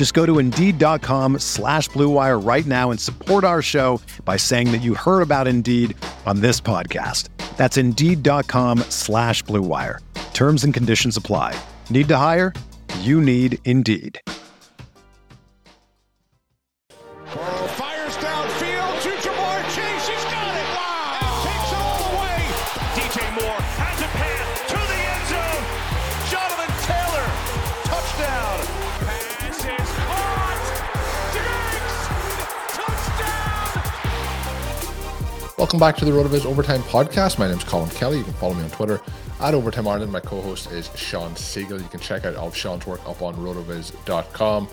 Just go to Indeed.com slash BlueWire right now and support our show by saying that you heard about Indeed on this podcast. That's Indeed.com slash BlueWire. Terms and conditions apply. Need to hire? You need Indeed. Fires downfield to Ja'Marr Chase. He's got it. Wow. Takes it all the way. DJ Moore Welcome back to the RotoViz Overtime Podcast. My name is Colin Kelly. You can follow me on Twitter at Overtime Ireland. My co-host is Shawn Siegele. You can check out all of Shawn's work up on rotoviz.com.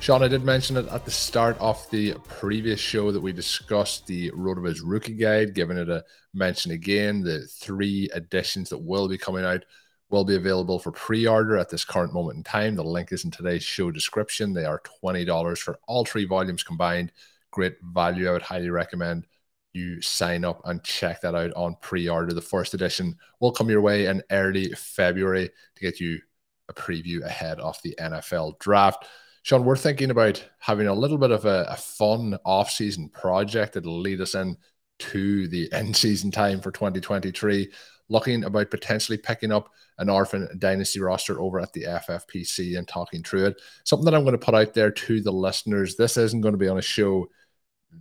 Shawn, I did mention it at the start of the previous show that we discussed the RotoViz Rookie Guide, giving it a mention again. The three editions that will be coming out will be available for pre-order at this current moment in time. The link is in today's show description. They are $20 for all three volumes combined. Great value. I would highly recommend you sign up and check that out on pre-order. The first edition will come your way in early February to get you a preview ahead of the NFL draft. Shawn, we're thinking about having a little bit of a, a fun off-season project that'll lead us in to the end season time for 2023. Looking about potentially picking up an orphan dynasty roster over at the FFPC and talking through it. Something that I'm going to put out there to the listeners. This isn't going to be on a show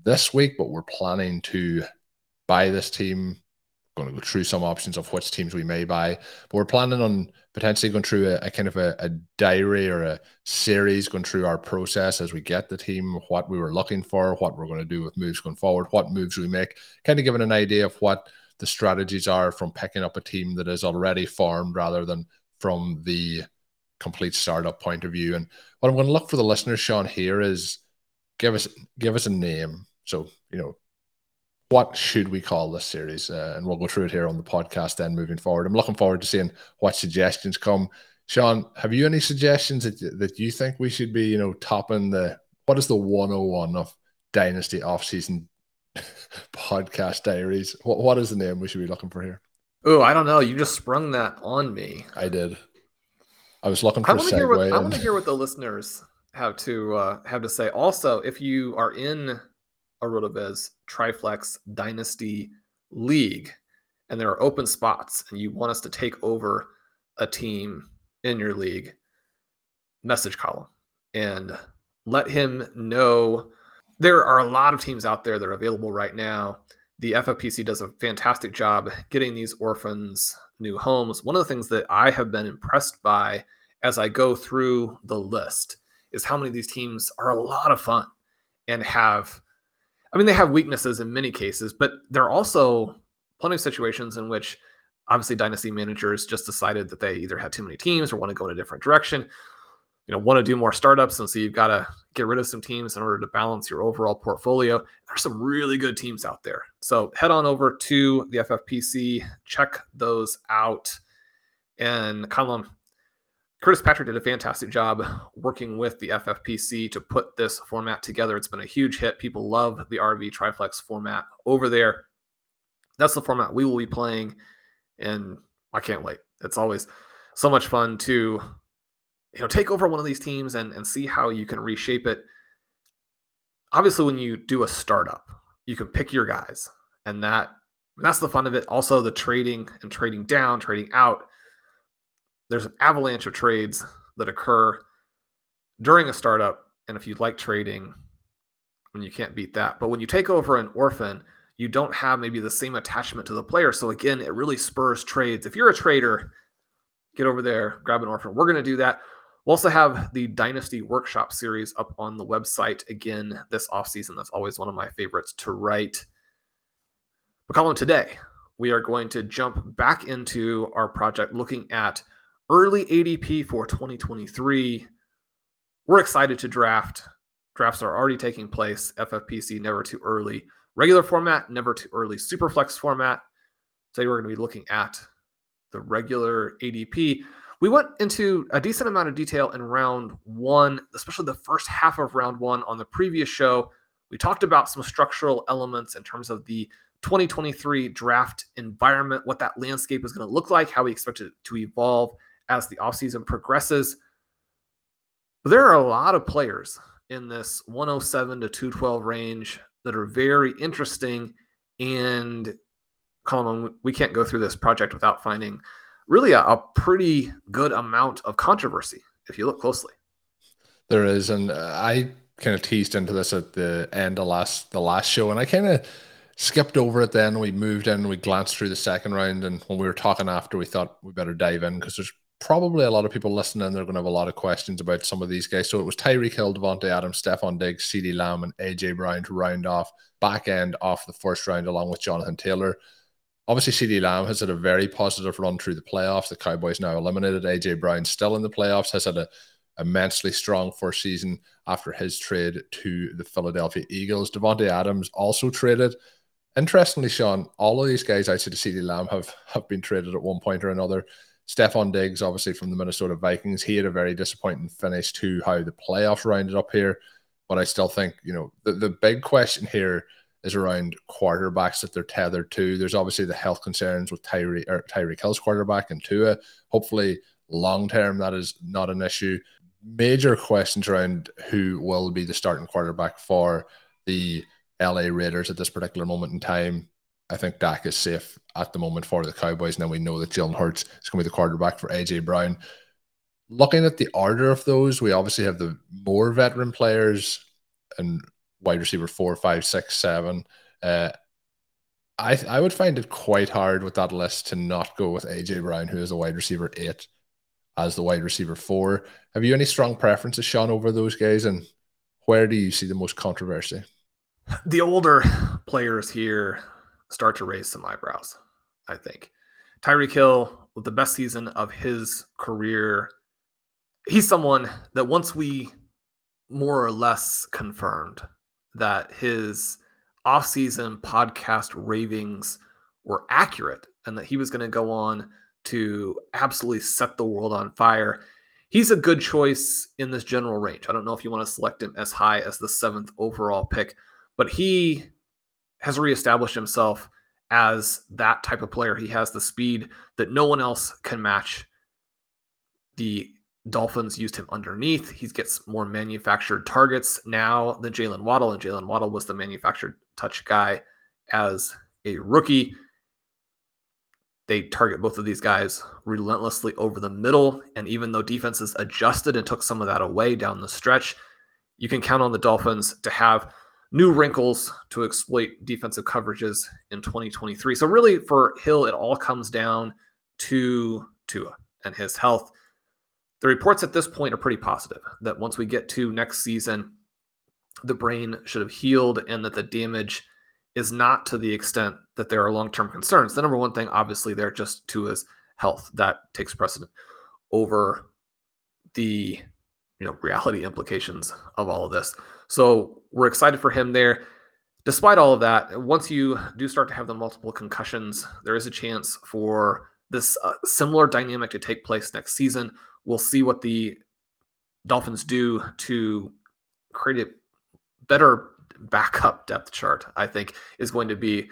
this week, but we're planning to buy this team. Going to go through some options of which teams we may buy, but we're planning on potentially going through a, a kind of a, a, diary or a series, going through our process as we get the team, what we were looking for, what we're going to do with moves going forward, what moves we make, kind of giving an idea of what the strategies are from picking up a team that is already formed rather than from the complete startup point of view. And what I'm going to look for the listeners, Shawn, here is give us give us a name. So you know, what should we call this series? Uh, and we'll go through it here on the podcast. Then moving forward, I'm looking forward to seeing what suggestions come. Shawn, have you any suggestions that that you think we should be, you know, topping the what is the 101 of Dynasty offseason podcast diaries? What what is the name we should be looking for here? Oh, I don't know. You just sprung that on me. I did. I was looking for I a want segue. to hear what I want to hear what the listeners have to uh, have to say. Also, if you are in a Rotoviz Triflex Dynasty League and there are open spots and you want us to take over a team in your league, message Colin and let him know there are a lot of teams out there that are available right now. The FFPC does a fantastic job getting these orphans new homes. One of the things that I have been impressed by as I go through the list is how many of these teams are a lot of fun and have I mean they have weaknesses in many cases, but there are also plenty of situations in which obviously dynasty managers just decided that they either had too many teams or want to go in a different direction. You know, want to do more startups, and so you've got to get rid of some teams in order to balance your overall portfolio. There's some really good teams out there. So head on over to the FFPC, check those out. And Colin, Curtis Patrick did a fantastic job working with the FFPC to put this format together. It's been a huge hit. People love the RV Triflex format over there. That's the format we will be playing, and I can't wait. It's always so much fun to you know take over one of these teams and, and see how you can reshape it. Obviously, when you do a startup, you can pick your guys, and that that's the fun of it. Also, the trading and trading down, trading out there's an avalanche of trades that occur during a startup. And if you like trading, when you can't beat that. But when you take over an orphan, you don't have maybe the same attachment to the player. So again, it really spurs trades. If you're a trader, get over there, grab an orphan. We're going to do that. We'll also have the Dynasty Workshop series up on the website again this offseason. That's always one of my favorites to write. But Colin, today we are going to jump back into our project looking at early ADP for 2023. We're excited to draft. Drafts are already taking place. FFPC never too early. Regular format, never too early. Superflex format. Today we're going to be looking at the regular ADP. We went into a decent amount of detail in round one, especially the first half of round one on the previous show. We talked about some structural elements in terms of the 2023 draft environment, what that landscape is going to look like, how we expect it to evolve as the offseason progresses. There are a lot of players in this 107 to 212 range that are very interesting. And Colin, we can't go through this project without finding really a, a pretty good amount of controversy if you look closely. There is, and uh, I kind of teased into this at the end of last the last show, and I kind of skipped over it. Then we moved in, we glanced through the second round, and when we were talking after, we thought we better dive in because there's probably a lot of people listening. They're going to have a lot of questions about some of these guys. So it was Tyreek Hill, Davante Adams, Stefon Diggs, CeeDee Lamb, and AJ Brown to round off back end off the first round, along with Jonathan Taylor. Obviously, CeeDee Lamb has had a very positive run through the playoffs. The Cowboys now eliminated. AJ Brown still in the playoffs, has had a immensely strong first season after his trade to the Philadelphia Eagles. Davante Adams also traded. Interestingly, Sean, all of these guys outside of CeeDee Lamb have, have been traded at one point or another. Stefon Diggs, obviously from the Minnesota Vikings, he had a very disappointing finish to how the playoffs rounded up here. But I still think, you know, the, the big question here is around quarterbacks that they're tethered to. There's obviously the health concerns with Tyree or Tyreek Hill's quarterback and Tua. Hopefully, long term, that is not an issue. Major questions around who will be the starting quarterback for the LA Raiders at this particular moment in time. I think Dak is safe at the moment for the Cowboys. Now we know that Jalen Hurts is going to be the quarterback for AJ Brown. Looking at the order of those, we obviously have the more veteran players and wide receiver four, five, six, seven. Uh, I I would find it quite hard with that list to not go with AJ Brown, who is a wide receiver eight, as the wide receiver four. Have you any strong preferences, Shawn, over those guys, and where do you see the most controversy? The older players here start to raise some eyebrows. I think Tyreek Hill, with the best season of his career, he's someone that once we more or less confirmed that his off-season podcast ravings were accurate and that he was going to go on to absolutely set the world on fire. He's a good choice in this general range. I don't know if you want to select him as high as the seventh overall pick, but he has reestablished himself as that type of player. He has the speed that no one else can match. The Dolphins used him underneath. He gets more manufactured targets now than Jaylen Waddle, and Jaylen Waddle was the manufactured touch guy as a rookie. They target both of these guys relentlessly over the middle. And even though defenses adjusted and took some of that away down the stretch, you can count on the Dolphins to have new wrinkles to exploit defensive coverages in 2023. So, really, for Hill, it all comes down to Tua and his health the reports at this point are pretty positive that once we get to next season, the brain should have healed and that the damage is not to the extent that there are long term concerns. The number one thing, obviously, there just to is health. That takes precedent over the you know reality implications of all of this. So we're excited for him there. Despite all of that, once you do start to have the multiple concussions, there is a chance for this uh, similar dynamic to take place next season We'll see what the Dolphins do to create a better backup depth chart, I think, is going to be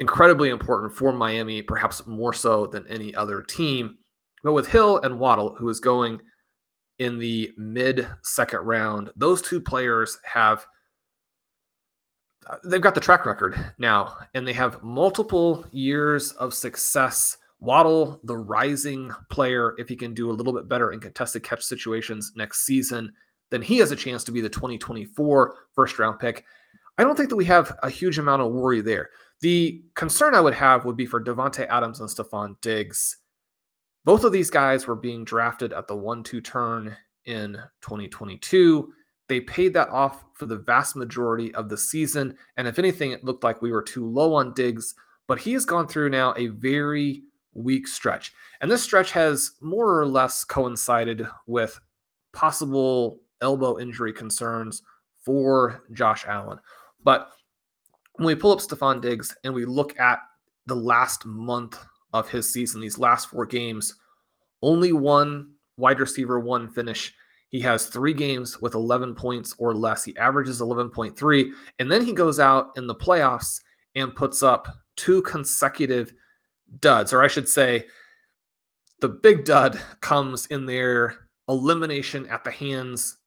incredibly important for Miami, perhaps more so than any other team. But with Hill and Waddle, who is going in the mid second round, those two players have they've got the track record now and they have multiple years of success Waddle, the rising player, if he can do a little bit better in contested catch situations next season, then he has a chance to be the 2024 first round pick. I don't think that we have a huge amount of worry there. The concern I would have would be for Davante Adams and Stefon Diggs. Both of these guys were being drafted at the 1 2 turn in 2022. They paid that off for the vast majority of the season. And if anything, it looked like we were too low on Diggs, but he has gone through now a very weak stretch. And this stretch has more or less coincided with possible elbow injury concerns for Josh Allen. But when we pull up Stefon Diggs and we look at the last month of his season, these last four games, only one wide receiver one finish. He has three games with 11 points or less. He averages 11.3. And then he goes out in the playoffs and puts up two consecutive duds, or I should say, the big dud comes in their elimination at the hands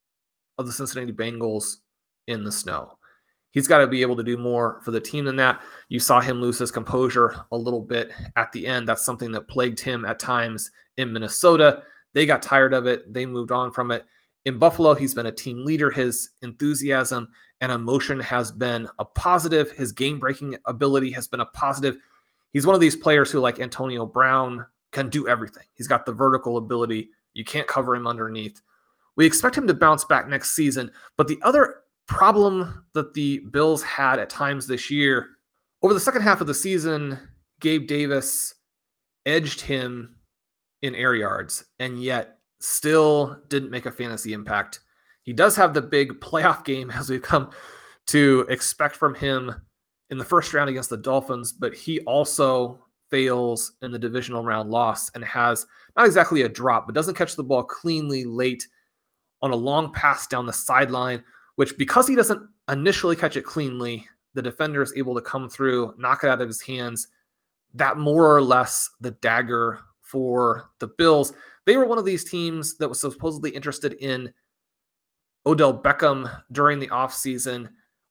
of the Cincinnati Bengals in the snow. He's got to be able to do more for the team than that. You saw him lose his composure a little bit at the end. That's something that plagued him at times in Minnesota. They got tired of it, they moved on from it. In Buffalo, he's been a team leader. His enthusiasm and emotion has been a positive. His game breaking ability has been a positive. He's one of these players who, like Antonio Brown, can do everything. He's got the vertical ability. You can't cover him underneath. We expect him to bounce back next season. But the other problem that the Bills had at times this year, over the second half of the season, Gabe Davis edged him in air yards and yet still didn't make a fantasy impact. He does have the big playoff game as we've come to expect from him in the first round against the Dolphins, but he also fails in the divisional round loss and has not exactly a drop, but doesn't catch the ball cleanly late on a long pass down the sideline, which because he doesn't initially catch it cleanly, the defender is able to come through, knock it out of his hands. That more or less the dagger for the Bills. They were one of these teams that was supposedly interested in Odell Beckham during the offseason.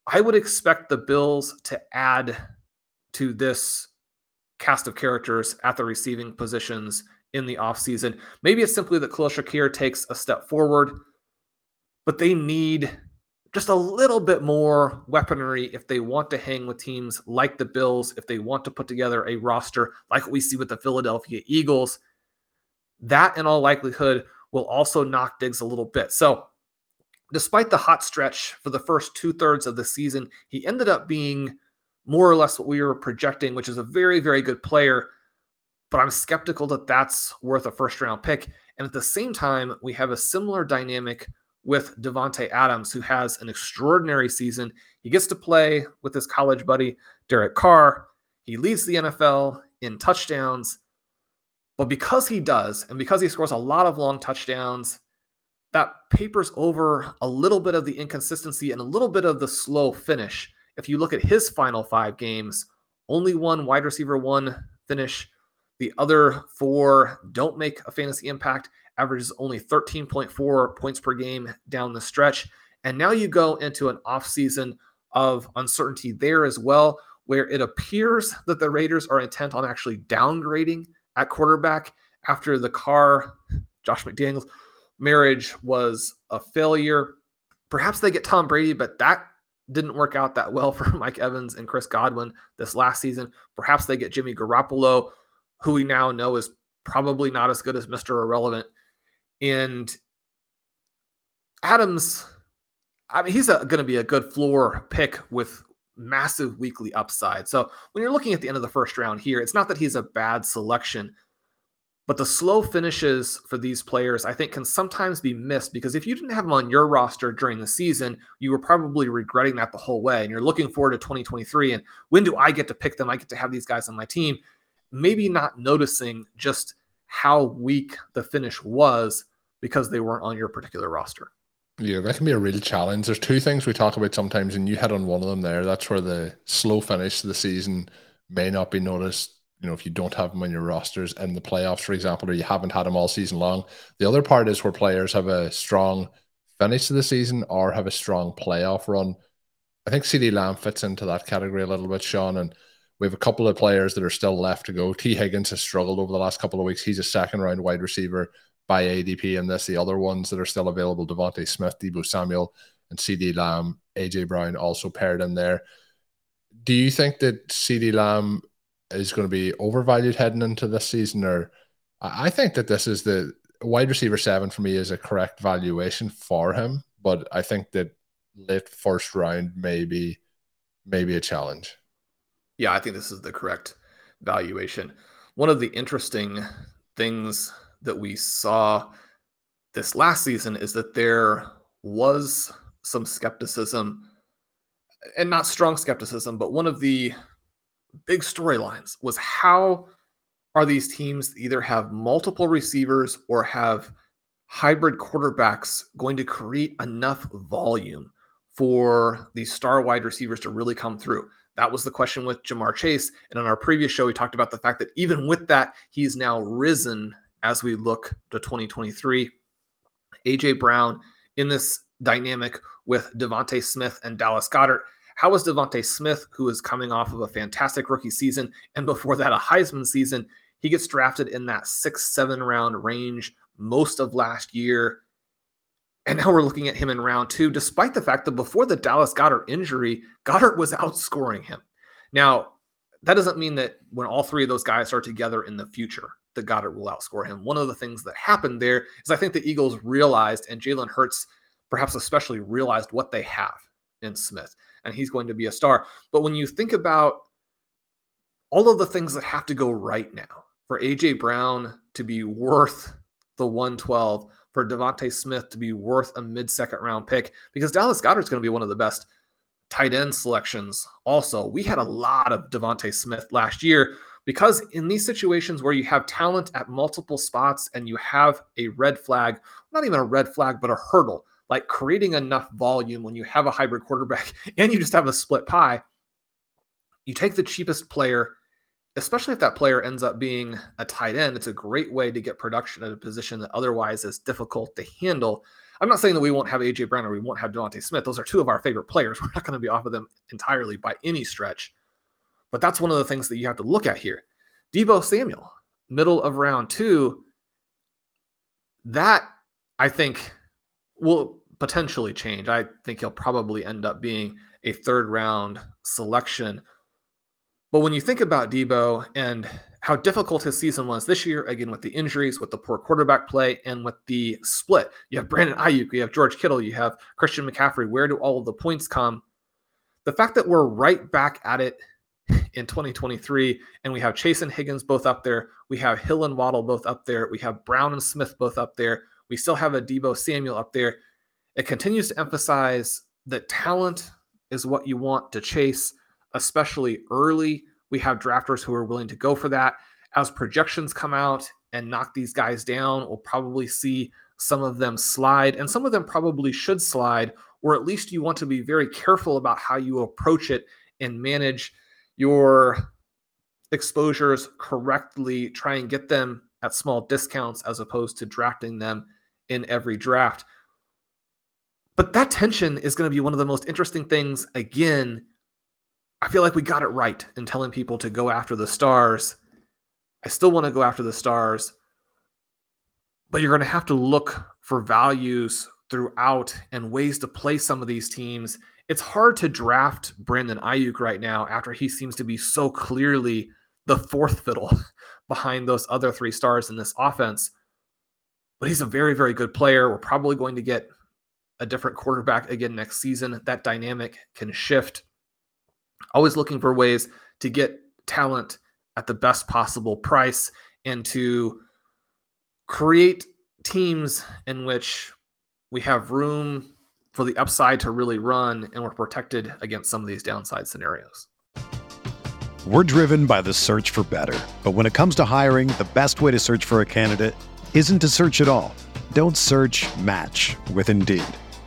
I would expect the Bills to add to this cast of characters at the receiving positions in the offseason. Maybe it's simply that Khalil Shakir takes a step forward, but they need just a little bit more weaponry if they want to hang with teams like the Bills, if they want to put together a roster like what we see with the Philadelphia Eagles. That, in all likelihood, will also knock Diggs a little bit. So, despite the hot stretch for the first two thirds of the season, he ended up being more or less what we were projecting, which is a very, very good player. But I'm skeptical that that's worth a first round pick. And at the same time, we have a similar dynamic with Davante Adams, who has an extraordinary season. He gets to play with his college buddy, Derek Carr. He leads the NFL in touchdowns. But because he does, and because he scores a lot of long touchdowns, that papers over a little bit of the inconsistency and a little bit of the slow finish. If you look at his final five games, only one wide receiver one finish. The other four don't make a fantasy impact averages only 13.4 points per game down the stretch. And now you go into an offseason of uncertainty there as well, where it appears that the Raiders are intent on actually downgrading at quarterback after the Carr, Josh McDaniels marriage was a failure. Perhaps they get Tom Brady, but that didn't work out that well for Mike Evans and Chris Godwin this last season. Perhaps they get Jimmy Garoppolo, who we now know is probably not as good as Mr. Irrelevant and Adams, I mean, he's going to be a good floor pick with massive weekly upside. So when you're looking at the end of the first round here, it's not that he's a bad selection, but the slow finishes for these players, I think, can sometimes be missed because if you didn't have them on your roster during the season, you were probably regretting that the whole way. And you're looking forward to 2023 and when do I get to pick them? I get to have these guys on my team. Maybe not noticing just how weak the finish was because they weren't on your particular roster. Yeah, that can be a real challenge. There's two things we talk about sometimes, and you hit on one of them there. That's where the slow finish of the season may not be noticed. You know, if you don't have them on your rosters in the playoffs, for example, or you haven't had them all season long. The other part is where players have a strong finish to the season or have a strong playoff run. I think CeeDee Lamb fits into that category a little bit, Shawn. And we have a couple of players that are still left to go. Tee Higgins has struggled over the last couple of weeks. He's a second round wide receiver by ADP, and this the other ones that are still available: DeVonta Smith, Deebo Samuel, and CeeDee Lamb. AJ Brown also paired in there. Do you think that CeeDee Lamb is going to be overvalued heading into this season, or I think that this is the wide receiver seven for me is a correct valuation for him, but I think that late first round may be maybe a challenge. Yeah, I think this is the correct valuation. One of the interesting things that we saw this last season is that there was some skepticism and not strong skepticism, but one of the big storylines was how are these teams either have multiple receivers or have hybrid quarterbacks going to create enough volume for these star wide receivers to really come through? That was the question with Ja'Marr Chase. And on our previous show, we talked about the fact that even with that, he's now risen as we look to 2023. AJ Brown in this dynamic with DeVonta Smith and Dallas Goedert. How is DeVonta Smith, who is coming off of a fantastic rookie season and before that a Heisman season, he gets drafted in that six, seven round range most of last year. And now we're looking at him in round two, despite the fact that before the Dallas Goedert injury, Goedert was outscoring him. Now, that doesn't mean that when all three of those guys are together in the future, that Goedert will outscore him. One of the things that happened there is I think the Eagles realized, and Jalen Hurts perhaps especially realized what they have in Smith, and he's going to be a star. But when you think about all of the things that have to go right now for AJ Brown to be worth the 112, for DeVonta Smith to be worth a mid second round pick because Dallas Goedert is going to be one of the best tight end selections. Also, we had a lot of DeVonta Smith last year because in these situations where you have talent at multiple spots and you have a red flag, not even a red flag, but a hurdle, like creating enough volume when you have a hybrid quarterback and you just have a split pie, you take the cheapest player especially if that player ends up being a tight end, it's a great way to get production at a position that otherwise is difficult to handle. I'm not saying that we won't have AJ Brown or we won't have DeVonta Smith. Those are two of our favorite players. We're not going to be off of them entirely by any stretch. But that's one of the things that you have to look at here. Deebo Samuel, middle of round two, that I think will potentially change. I think he'll probably end up being a third round selection but when you think about Deebo and how difficult his season was this year, again, with the injuries, with the poor quarterback play, and with the split, you have Brandon Aiyuk, you have George Kittle, you have Christian McCaffrey. Where do all of the points come? The fact that we're right back at it in 2023, and we have Chase and Higgins both up there, we have Hill and Waddle both up there, we have Brown and Smith both up there, we still have a Deebo Samuel up there. It continues to emphasize that talent is what you want to chase especially early. We have drafters who are willing to go for that. As projections come out and knock these guys down, we'll probably see some of them slide, and some of them probably should slide, or at least you want to be very careful about how you approach it and manage your exposures correctly. Try and get them at small discounts as opposed to drafting them in every draft. But that tension is going to be one of the most interesting things, again, I feel like we got it right in telling people to go after the stars. I still want to go after the stars, but you're going to have to look for values throughout and ways to play some of these teams. It's hard to draft Brandon Aiyuk right now after he seems to be so clearly the fourth fiddle behind those other three stars in this offense. But he's a very, very good player. We're probably going to get a different quarterback again next season. That dynamic can shift always looking for ways to get talent at the best possible price and to create teams in which we have room for the upside to really run and we're protected against some of these downside scenarios. We're driven by the search for better. But when it comes to hiring, the best way to search for a candidate isn't to search at all. Don't search match with Indeed.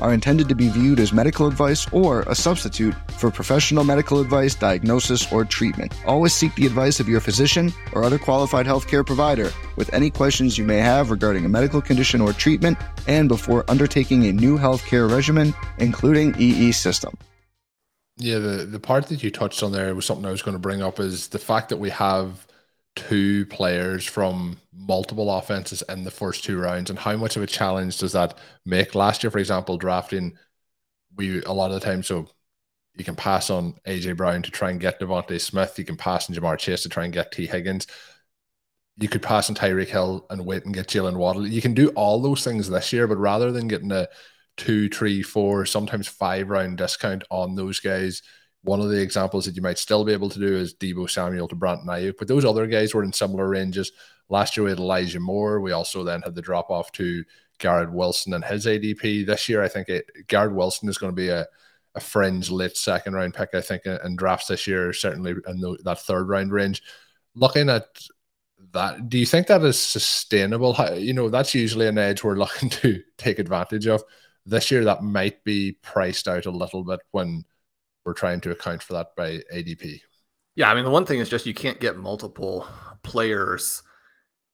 are intended to be viewed as medical advice or a substitute for professional medical advice, diagnosis, or treatment. Always seek the advice of your physician or other qualified healthcare provider with any questions you may have regarding a medical condition or treatment and before undertaking a new healthcare regimen, including EE system. Yeah, the, the part that you touched on there was something I was going to bring up is the fact that we have two players from multiple offenses in the first two rounds and how much of a challenge does that make? Last year for example drafting we a lot of the time so you can pass on AJ Brown to try and get DeVonta Smith you can pass on Ja'Marr Chase to try and get Tee Higgins. You could pass on Tyreek Hill and wait and get Jaylen Waddle. You can do all those things this year but rather than getting a two three four sometimes five round discount on those guys one of the examples that you might still be able to do is Deebo Samuel to Brandon Aiyuk, but those other guys were in similar ranges. Last year we had Elijah Moore. We also then had the drop off to Garrett Wilson and his ADP. This year, I think it, Garrett Wilson is going to be a, a fringe late second round pick, I think, in drafts this year, certainly in the, that third round range. Looking at that, do you think that is sustainable? You know, that's usually an edge we're looking to take advantage of. This year, that might be priced out a little bit when we're trying to account for that by ADP. Yeah, I mean the one thing is just you can't get multiple players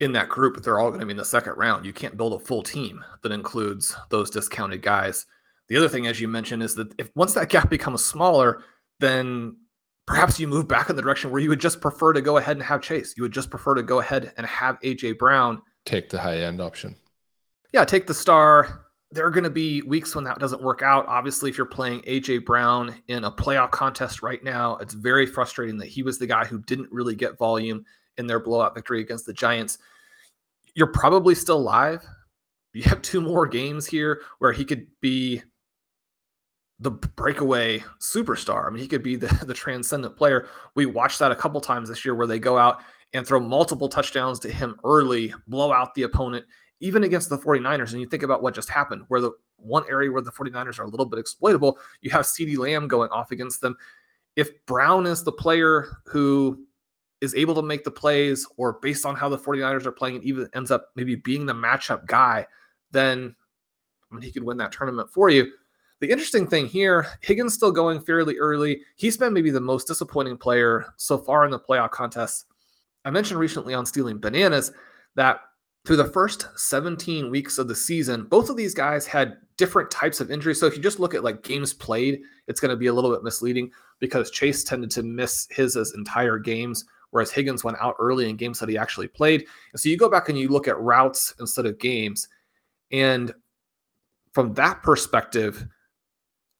in that group. They're all going to be in the second round. You can't build a full team that includes those discounted guys. The other thing, as you mentioned, is that if once that gap becomes smaller, then perhaps you move back in the direction where you would just prefer to go ahead and have Chase. You would just prefer to go ahead and have AJ Brown. Take the high end option. Yeah, take the star there are going to be weeks when that doesn't work out. Obviously, if you're playing AJ Brown in a playoff contest right now, it's very frustrating that he was the guy who didn't really get volume in their blowout victory against the Giants. You're probably still live. You have two more games here where he could be the breakaway superstar. I mean, he could be the, the transcendent player. We watched that a couple times this year where they go out and throw multiple touchdowns to him early, blow out the opponent, even against the 49ers, and you think about what just happened, where the one area where the 49ers are a little bit exploitable, you have CeeDee Lamb going off against them. If Brown is the player who is able to make the plays, or based on how the 49ers are playing, and even ends up maybe being the matchup guy, then I mean, he could win that tournament for you. The interesting thing here, Higgins still going fairly early. He's been maybe the most disappointing player so far in the playoff contest. I mentioned recently on Stealing Bananas that through the first 17 weeks of the season, both of these guys had different types of injuries. So if you just look at like games played, it's going to be a little bit misleading because Chase tended to miss his as entire games, whereas Higgins went out early in games that he actually played. And so you go back and you look at routes instead of games. And from that perspective,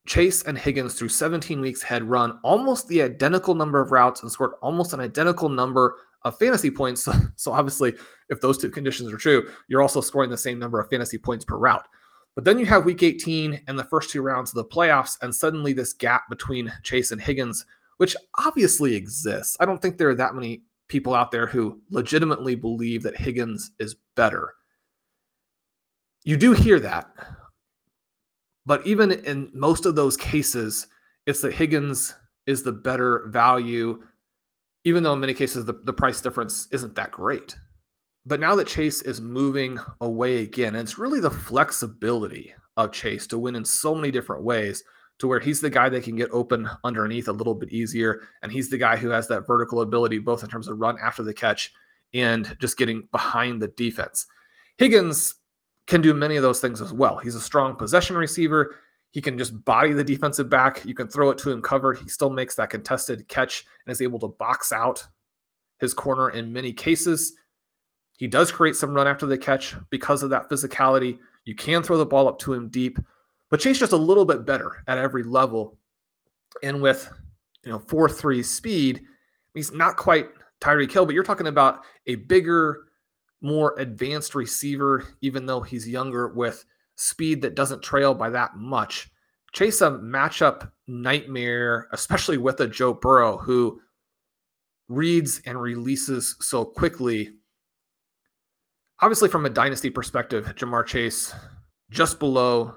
Chase and Higgins through 17 weeks had run almost the identical number of routes and scored almost an identical number of fantasy points. So obviously, if those two conditions are true, you're also scoring the same number of fantasy points per route. But then you have week 18 and the first two rounds of the playoffs, and suddenly this gap between Chase and Higgins, which obviously exists. I don't think there are that many people out there who legitimately believe that Higgins is better. You do hear that. But even in most of those cases, it's that Higgins is the better value even though in many cases the, the price difference isn't that great. But now that Chase is moving away again, it's really the flexibility of Chase to win in so many different ways to where he's the guy that can get open underneath a little bit easier. And he's the guy who has that vertical ability, both in terms of run after the catch and just getting behind the defense. Higgins can do many of those things as well. He's a strong possession receiver. He can just body the defensive back. You can throw it to him covered. He still makes that contested catch and is able to box out his corner in many cases. He does create some run after the catch because of that physicality. You can throw the ball up to him deep, but Chase just a little bit better at every level. And with you know 4-3 speed, he's not quite Tyreek Hill, but you're talking about a bigger, more advanced receiver, even though he's younger with speed that doesn't trail by that much. Chase a matchup nightmare, especially with a Joe Burrow who reads and releases so quickly obviously from a dynasty perspective, Jamar Chase just below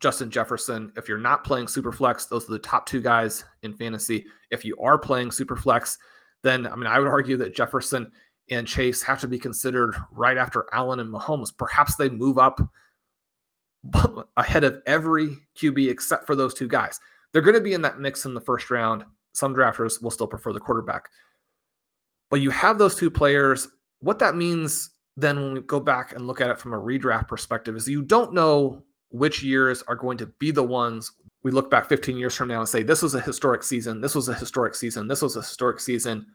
Justin Jefferson. If you're not playing Superflex, those are the top two guys in fantasy. If you are playing Superflex, then I mean I would argue that Jefferson and Chase have to be considered right after Allen and Mahomes. Perhaps they move up ahead of every QB except for those two guys. They're going to be in that mix in the first round. Some drafters will still prefer the quarterback. But you have those two players. What that means then when we go back and look at it from a redraft perspective is you don't know which years are going to be the ones we look back 15 years from now and say this was a historic season this was a historic season this was a historic season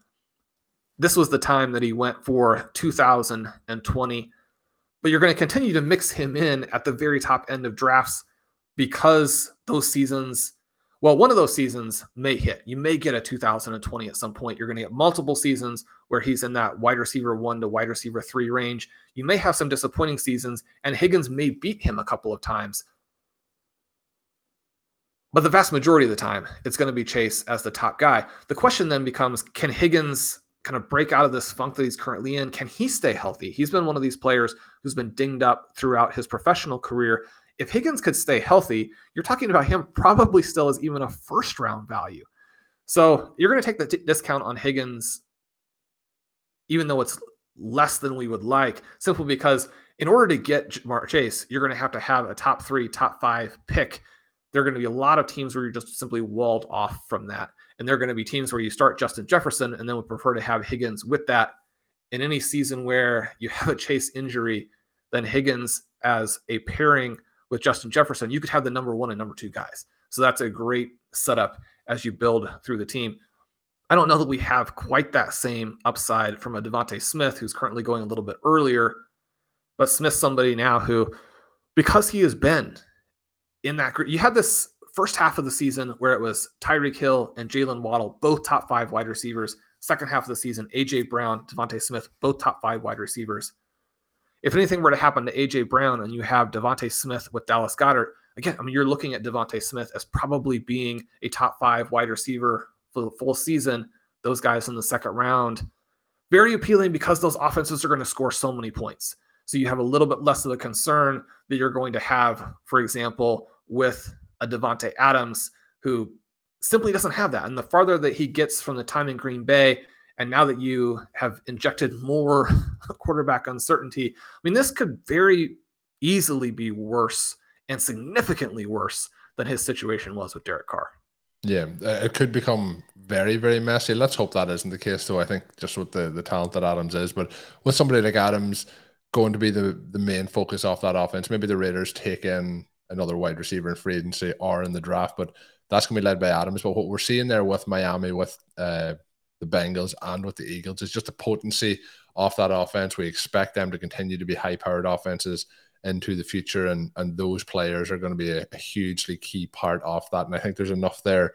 this was the time that he went for 2020 but you're going to continue to mix him in at the very top end of drafts because those seasons well, one of those seasons may hit. You may get a 2020 at some point. You're going to get multiple seasons where he's in that wide receiver one to wide receiver three range. You may have some disappointing seasons, and Higgins may beat him a couple of times. But the vast majority of the time, it's going to be Chase as the top guy. The question then becomes can Higgins kind of break out of this funk that he's currently in? Can he stay healthy? He's been one of these players who's been dinged up throughout his professional career if Higgins could stay healthy, you're talking about him probably still as even a first round value. So you're going to take the t- discount on Higgins, even though it's less than we would like, simply because in order to get Ja'Marr Chase, you're going to have to have a top three, top five pick. There are going to be a lot of teams where you're just simply walled off from that. And they're going to be teams where you start Justin Jefferson and then would prefer to have Higgins with that. In any season where you have a Chase injury, then Higgins as a pairing with Justin Jefferson, you could have the number one and number two guys. So that's a great setup as you build through the team. I don't know that we have quite that same upside from a DeVonta Smith, who's currently going a little bit earlier, but Smith's somebody now who, because he has been in that group, you had this first half of the season where it was Tyreek Hill and Jaylen Waddle, both top five wide receivers. Second half of the season, AJ Brown, DeVonta Smith, both top five wide receivers if anything were to happen to AJ Brown and you have DeVonta Smith with Dallas Goedert, again, I mean, you're looking at DeVonta Smith as probably being a top five wide receiver for the full season. Those guys in the second round, very appealing because those offenses are going to score so many points. So you have a little bit less of a concern that you're going to have, for example, with a Davante Adams who simply doesn't have that. And the farther that he gets from the time in Green Bay, and now that you have injected more quarterback uncertainty, I mean, this could very easily be worse and significantly worse than his situation was with Derek Carr. Yeah, uh, it could become very, very messy. Let's hope that isn't the case, though. I think just with the, the talent that Adams is, but with somebody like Adams going to be the, the main focus off that offense, maybe the Raiders take in another wide receiver in free agency or in the draft, but that's going to be led by Adams. But what we're seeing there with Miami, with uh, the Bengals and with the Eagles. is just a potency off that offense. We expect them to continue to be high powered offenses into the future, and and those players are going to be a, a, hugely key part of that. And I think there's enough there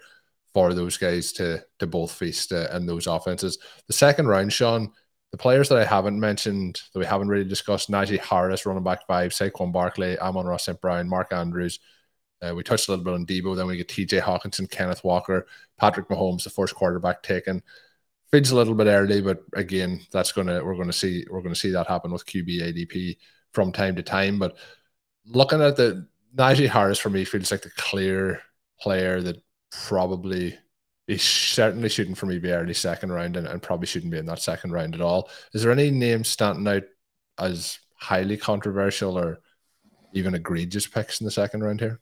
for those guys to to both feast uh, in those offenses. The second round, Shawn, the players that I haven't mentioned that we haven't really discussed: Najee Harris, running back five, Saquon Barkley, Amon-Ra, St. Brown, Mark Andrews. Uh, we touched a little bit on Deebo. Then we get T.J. Hockenson, Kenneth Walker, Patrick Mahomes, the first quarterback taken feels a little bit early, but again, that's gonna we're gonna see we're gonna see that happen with QB ADP from time to time. But looking at the Najee Harris for me feels like the clear player that probably is certainly shooting for me be early second round and, and probably shouldn't be in that second round at all. Is there any names standing out as highly controversial or even egregious picks in the second round here.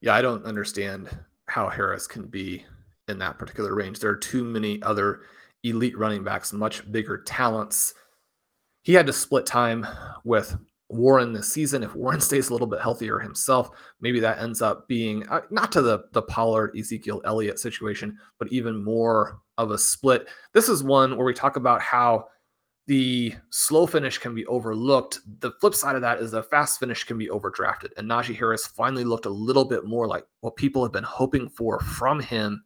Yeah, I don't understand how Harris can be in that particular range. There are too many other elite running backs, much bigger talents. He had to split time with Warren this season. If Warren stays a little bit healthier himself, maybe that ends up being uh, not to the the Pollard Ezekiel Elliott situation, but even more of a split. This is one where we talk about how the slow finish can be overlooked. The flip side of that is the fast finish can be overdrafted. And Najee Harris finally looked a little bit more like what people have been hoping for from him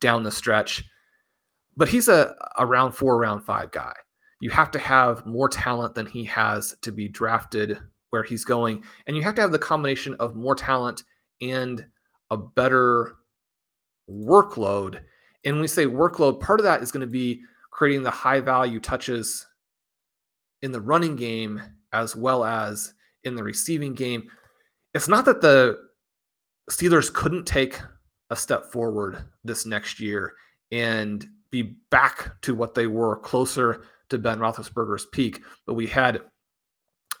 down the stretch. But he's a, a round four, round five guy. You have to have more talent than he has to be drafted where he's going. And you have to have the combination of more talent and a better workload. And when we say workload, part of that is going to be creating the high value touches in the running game as well as in the receiving game. It's not that the Steelers couldn't take a step forward this next year and be back to what they were closer to Ben Roethlisberger's peak. But we had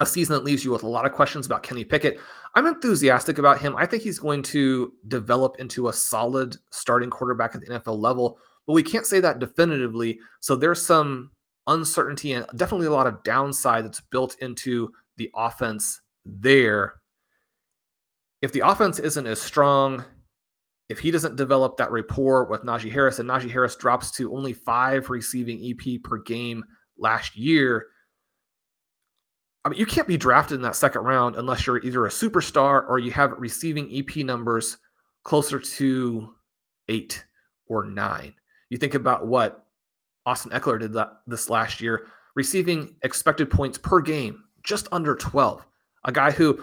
a season that leaves you with a lot of questions about Kenny Pickett. I'm enthusiastic about him. I think he's going to develop into a solid starting quarterback at the NFL level, but we can't say that definitively. So there's some uncertainty and definitely a lot of downside that's built into the offense there. If the offense isn't as strong if he doesn't develop that rapport with Najee Harris, and Najee Harris drops to only five receiving EP per game last year, I mean, you can't be drafted in that second round unless you're either a superstar or you have receiving EP numbers closer to eight or nine. You think about what Austin Ekeler did that this last year, receiving expected points per game just under 12. A guy who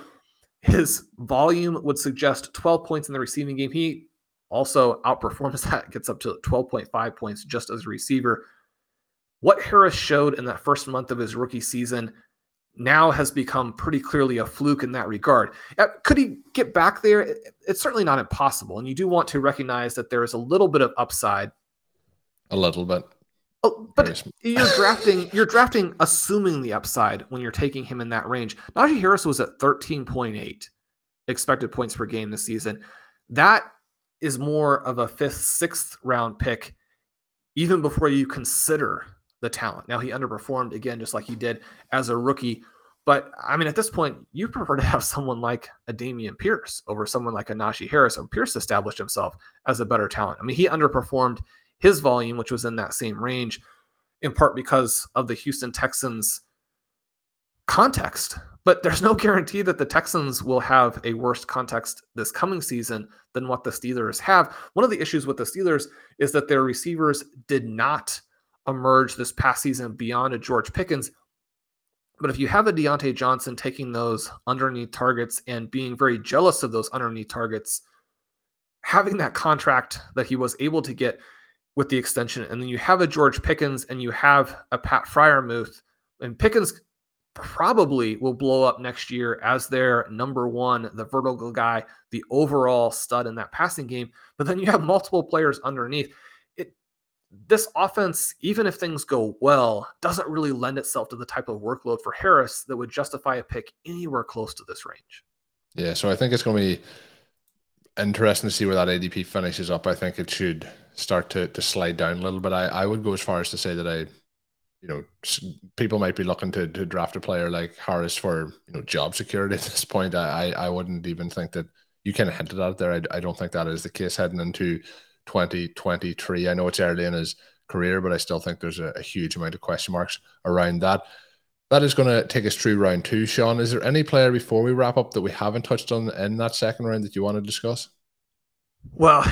his volume would suggest 12 points in the receiving game. He also outperforms that, gets up to 12.5 points just as a receiver. What Harris showed in that first month of his rookie season now has become pretty clearly a fluke in that regard. Uh, could he get back there? It's certainly not impossible. And you do want to recognize that there is a little bit of upside. A little bit. Oh, but you're drafting, you're drafting assuming the upside when you're taking him in that range. Najee Harris was at 13.8 expected points per game this season. That is more of a fifth, sixth round pick, even before you consider the talent. Now he underperformed again, just like he did as a rookie. But I mean, at this point, you prefer to have someone like a Dameon Pierce over someone like a Najee Harris. And Pierce established himself as a better talent. I mean, he underperformed his volume, which was in that same range, in part because of the Houston Texans context but there's no guarantee that the Texans will have a worse context this coming season than what the Steelers have. One of the issues with the Steelers is that their receivers did not emerge this past season beyond a George Pickens. But if you have a Diontae Johnson taking those underneath targets and being very jealous of those underneath targets, having that contract that he was able to get with the extension, and then you have a George Pickens and you have a Pat Freiermuth, and Pickens probably will blow up next year as their number one, the vertical guy, the overall stud in that passing game. But then you have multiple players underneath. This offense, even if things go well, doesn't really lend itself to the type of workload for Harris that would justify a pick anywhere close to this range. Yeah, so I think it's going to be interesting to see where that ADP finishes up. I think it should start to to slide down a little bit. I, I would go as far as to say that I you know, people might be looking to, to draft a player like Harris for you know job security at this point. I I wouldn't even think that you kind of hinted at it there. I, I don't think that is the case heading into 2023. I know it's early in his career, but I still think there's a, a huge amount of question marks around that. That is going to take us through round two. Shawn, is there any player before we wrap up that we haven't touched on in that second round that you want to discuss? Well,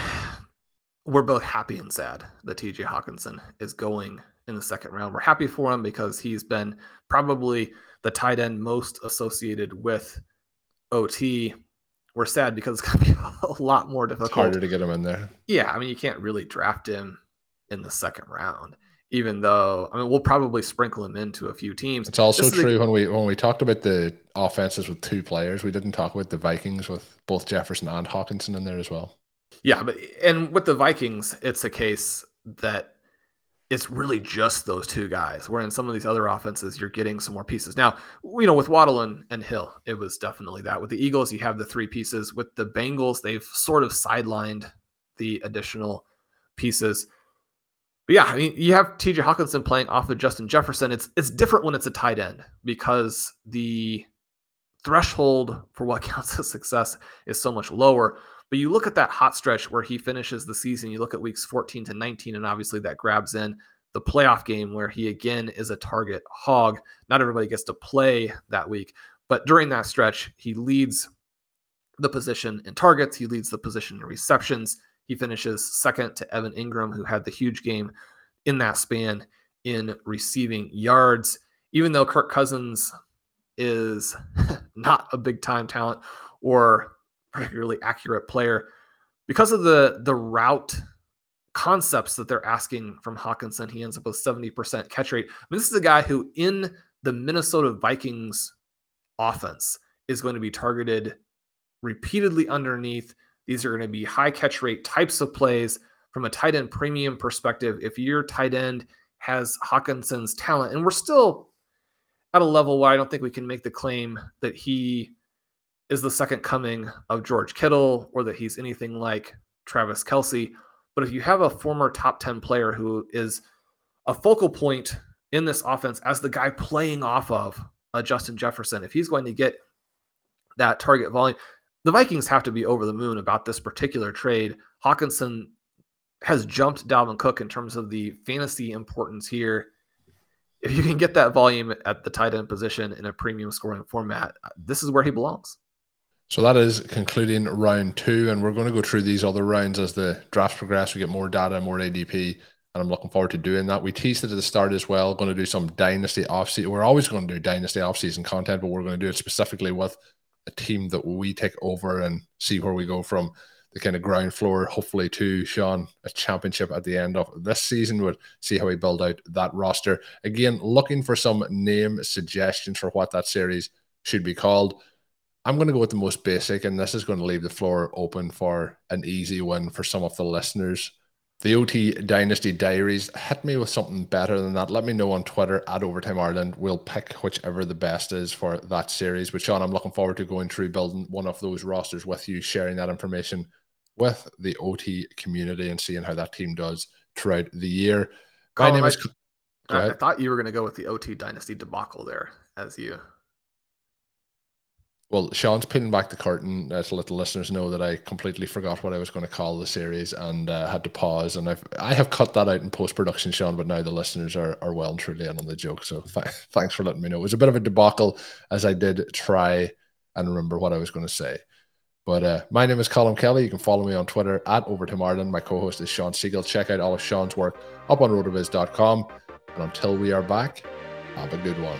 we're both happy and sad that TJ Hockenson is going in the second round. We're happy for him because he's been probably the tight end most associated with OT. We're sad because it's going to be a lot more difficult. It's harder to get him in there. Yeah, I mean, you can't really draft him in the second round, even though I mean we'll probably sprinkle him into a few teams. It's also true a, when we when we talked about the offenses with two players, we didn't talk about the Vikings with both Jefferson and Hockenson in there as well. Yeah, but and with the Vikings, it's a case that it's really just those two guys. Where in some of these other offenses, you're getting some more pieces. Now, you know, with Waddle and, and Hill, it was definitely that. With the Eagles, you have the three pieces. With the Bengals, they've sort of sidelined the additional pieces. But yeah, I mean, you have TJ Hockenson playing off of Justin Jefferson. It's it's different when it's a tight end because the threshold for what counts as success is so much lower. But you look at that hot stretch where he finishes the season, you look at weeks 14 to 19, and obviously that grabs in the playoff game where he again is a target hog. Not everybody gets to play that week, but during that stretch, he leads the position in targets, he leads the position in receptions. He finishes second to Evan Engram, who had the huge game in that span in receiving yards. Even though Kirk Cousins is not a big time talent or particularly accurate player because of the the route concepts that they're asking from Hockenson. He ends up with 70% catch rate. I mean, this is a guy who in the Minnesota Vikings offense is going to be targeted repeatedly underneath. These are going to be high catch rate types of plays from a tight end premium perspective. If your tight end has Hockenson's talent, and we're still at a level where I don't think we can make the claim that he is the second coming of George Kittle or that he's anything like Travis Kelce. But if you have a former top 10 player who is a focal point in this offense as the guy playing off of uh, Justin Jefferson, if he's going to get that target volume, the Vikings have to be over the moon about this particular trade. Hockenson has jumped Dalvin Cook in terms of the fantasy importance here. If you can get that volume at the tight end position in a premium scoring format, uh, this is where he belongs. So that is concluding round two, and we're going to go through these other rounds as the drafts progress. We get more data, more ADP, and I'm looking forward to doing that. We teased it at the start as well. Going to do some dynasty offseason. We're always going to do dynasty offseason content, but we're going to do it specifically with a team that we take over and see where we go from the kind of ground floor, hopefully to Sean a championship at the end of this season. Would see how we build out that roster. Again, looking for some name suggestions for what that series should be called. I'm going to go with the most basic, and this is going to leave the floor open for an easy win for some of the listeners. The OT Dynasty Diaries hit me with something better than that. Let me know on Twitter at Overtime Ireland. We'll pick whichever the best is for that series. But Shawn, I'm looking forward to going through building one of those rosters with you, sharing that information with the OT community and seeing how that team does throughout the year. My name is. I, I thought you were going to go with the OT Dynasty debacle there as you well, Shawn's pinning back the curtain uh, to let the listeners know that I completely forgot what I was going to call the series and uh, had to pause. And I've I have cut that out in post production, Shawn. But now the listeners are are well and truly in on the joke. So th- thanks for letting me know. It was a bit of a debacle as I did try and remember what I was going to say. But uh, my name is Colin Kelly. You can follow me on Twitter at Overtime Ireland. My co-host is Shawn Siegele. Check out all of Shawn's work up on rotoviz.com. And until we are back, have a good one.